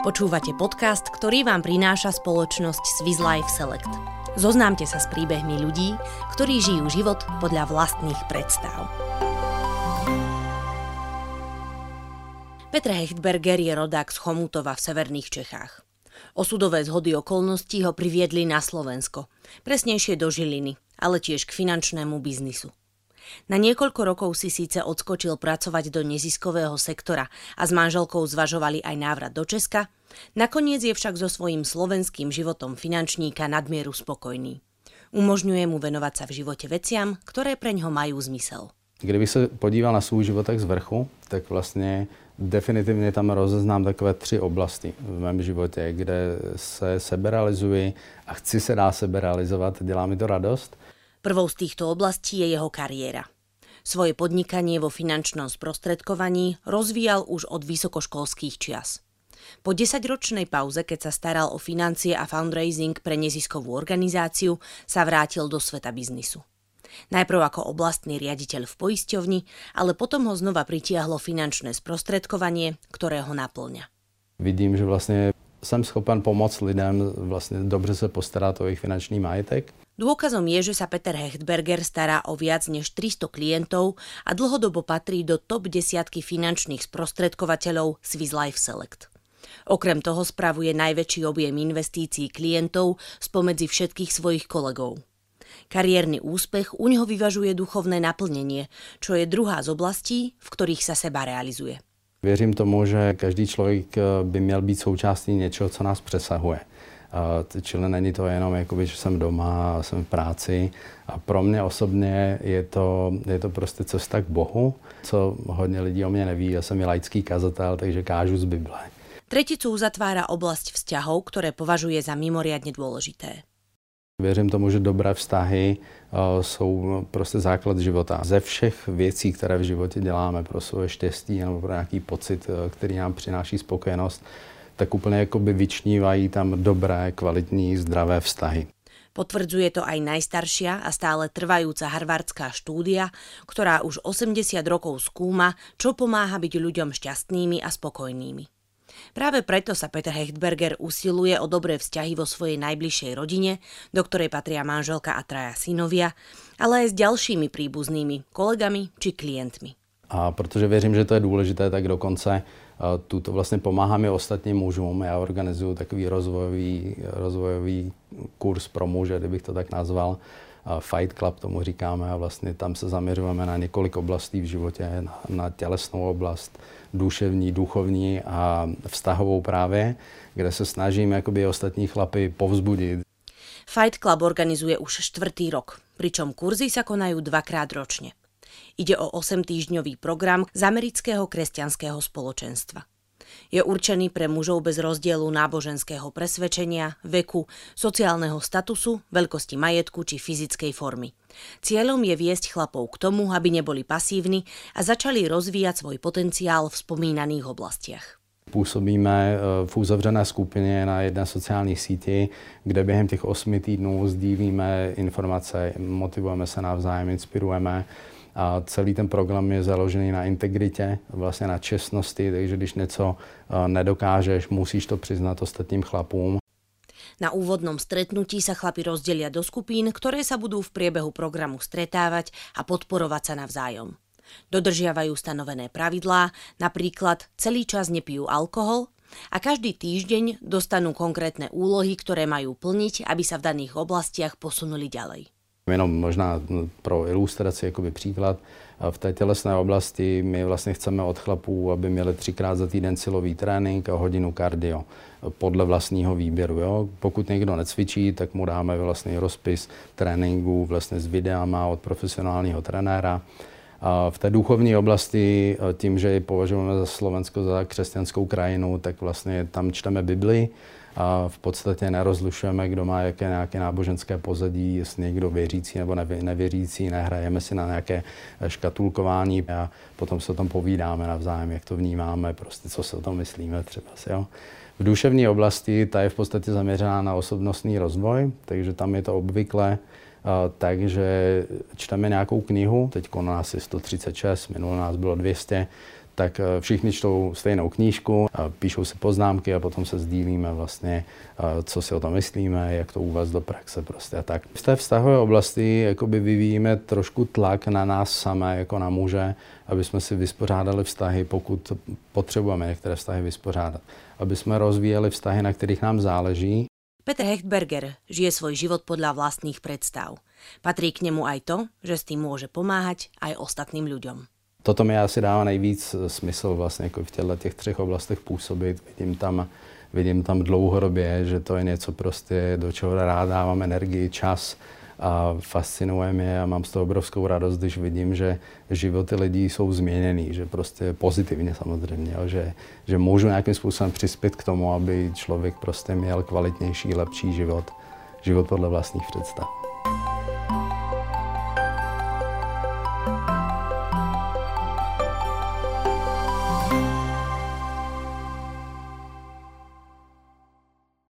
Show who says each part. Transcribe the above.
Speaker 1: Počúvate podcast, ktorý vám prináša spoločnosť Swiss Life Select. Zoznámte sa s príbehmi ľudí, ktorí žijú život podľa vlastných predstav. Petr Hechtberger je rodák z Chomutova v severných Čechách. Osudové zhody okolností ho priviedli na Slovensko, presnejšie do Žiliny, ale tiež k finančnému biznisu. Na niekoľko rokov si síce odskočil pracovať do neziskového sektora a s manželkou zvažovali aj návrat do Česka, nakoniec je však so svojím slovenským životom finančníka nadmieru spokojný. Umožňuje mu venovať sa v živote veciam, ktoré pre ňo majú zmysel.
Speaker 2: Kdyby se podíval na svůj život tak z vrchu, tak vlastně definitivně tam rozeznám takové tři oblasti v mém životě, kde se seberealizuji a chci se dá seberealizovat, dělá mi to radost –
Speaker 1: Prvou z týchto oblastí je jeho kariéra. Svoje podnikanie vo finančnom sprostredkovaní rozvíjal už od vysokoškolských čias. Po desaťročnej pauze, keď sa staral o financie a fundraising pre neziskovú organizáciu, sa vrátil do sveta biznisu. Najprv ako oblastný riaditeľ v poisťovni, ale potom ho znova pritiahlo finančné sprostredkovanie, ktoré ho naplňa.
Speaker 2: Vidím, že vlastne jsem schopen pomoct lidem vlastně dobře se postarat o jejich finanční majetek.
Speaker 1: Dôkazom je, že sa Peter Hechtberger stará o viac než 300 klientov a dlhodobo patrí do top desiatky finančných sprostredkovateľov Swiss Life Select. Okrem toho spravuje najväčší objem investícií klientov spomedzi všetkých svojich kolegov. Kariérny úspech u neho vyvažuje duchovné naplnenie, čo je druhá z oblastí, v ktorých sa seba realizuje.
Speaker 2: Věřím tomu, že každý člověk eh, by měl být součástí něčeho, co nás přesahuje. Čili není to jenom, jakoby, že jsem doma a jsem v práci. A pro mě osobně je to, je to prostě cesta k Bohu, co hodně lidí o mě neví. Já jsem i laický kazatel, takže kážu z Bible.
Speaker 1: Treticu uzatvára oblasť vzťahov, ktoré považuje za mimoriadne dôležité.
Speaker 2: Věřím tomu, že dobré vztahy uh, jsou prostě základ života. Ze všech věcí, které v životě děláme pro svoje štěstí nebo pro nějaký pocit, uh, který nám přináší spokojenost, tak úplně jakoby vyčnívají tam dobré, kvalitní, zdravé vztahy.
Speaker 1: Potvrdzuje to aj najstaršia a stále trvajúca harvardská štúdia, ktorá už 80 rokov skúma, čo pomáha byť ľuďom šťastnými a spokojnými. Práve preto sa Peter Hechtberger usiluje o dobré vzťahy vo svojej najbližšej rodine, do ktorej patria manželka a traja synovia, ale aj s ďalšími príbuznými, kolegami či klientmi.
Speaker 2: A protože věřím, že to je důležité, tak dokonce tuto vlastně pomáháme ostatním mužům. Já organizuju takový rozvojový, rozvojový kurz pro muže, kdybych to tak nazval. Fight Club tomu říkáme a vlastně tam se zaměřujeme na několik oblastí v životě, na, na tělesnou oblast, duševní, duchovní a vztahovou právě, kde se snažím jakoby ostatní chlapy povzbudit.
Speaker 1: Fight Club organizuje už štvrtý rok, pričom kurzy sa konajú dvakrát ročne. Ide o 8-týždňový program z amerického kresťanského spoločenstva. Je určený pre mužov bez rozdielu náboženského presvedčenia, veku, sociálneho statusu, veľkosti majetku či fyzickej formy. Cieľom je viesť chlapov k tomu, aby neboli pasívni a začali rozvíjať svoj potenciál v spomínaných oblastiach.
Speaker 2: Působíme eh, v uzavřené skupině na jedné sociální síti, kde během těch osmi týdnů sdílíme informace, motivujeme se navzájem, inspirujeme a celý ten program je založený na integritě, vlastně na čestnosti, takže když něco eh, nedokážeš, musíš to přiznat ostatním chlapům.
Speaker 1: Na úvodnom stretnutí sa chlapi rozdelia do skupín, ktoré sa budú v priebehu programu stretávať a podporovať sa navzájom. Dodržiavajú stanovené pravidlá, napríklad celý čas nepijú alkohol a každý týždeň dostanú konkrétne úlohy, ktoré majú plniť, aby sa v daných oblastiach posunuli ďalej.
Speaker 2: Jenom možná pro ilustraci, jakoby příklad, v té tělesné oblasti my vlastně chceme od chlapů, aby měli třikrát za týden silový trénink a hodinu kardio podle vlastního výběru. Jo? Pokud někdo necvičí, tak mu dáme vlastně rozpis tréninku vlastně s videama od profesionálního trenéra. A v té duchovní oblasti, tím, že ji považujeme za Slovensko za křesťanskou krajinu, tak vlastně tam čteme Bibli, a v podstatě nerozlišujeme, kdo má jaké nějaké náboženské pozadí, jestli někdo věřící nebo nevěřící, nehrajeme si na nějaké škatulkování a potom se o tom povídáme navzájem, jak to vnímáme, prostě co se o tom myslíme třeba. Jo. V duševní oblasti ta je v podstatě zaměřená na osobnostní rozvoj, takže tam je to obvykle takže čteme nějakou knihu, teď nás je 136, minulý nás bylo 200, tak eh, všichni čtou stejnou knížku, píšou si poznámky a potom se sdílíme vlastně, eh, co si o tom myslíme, jak to uvést do praxe prostě a tak. V té vztahové oblasti jakoby vyvíjíme trošku tlak na nás samé, jako na muže, aby jsme si vyspořádali vztahy, pokud potřebujeme některé vztahy vyspořádat. Aby jsme rozvíjeli vztahy, na kterých nám záleží.
Speaker 1: Petr Hechtberger žije svoj život podľa vlastných predstav. Patrí k nemu aj to, že s tým môže pomáhať aj ostatným ľuďom.
Speaker 2: Toto mi asi dává nejvíc smysl vlastně jako v těchto těch třech oblastech působit. Vidím tam, vidím tam dlouhodobě, že to je něco prostě, do čeho rád dávám energii, čas a fascinuje mě a mám z toho obrovskou radost, když vidím, že životy lidí jsou změněný, že prostě pozitivně samozřejmě, že, že můžu nějakým způsobem přispět k tomu, aby člověk prostě měl kvalitnější, lepší život, život podle vlastních představ.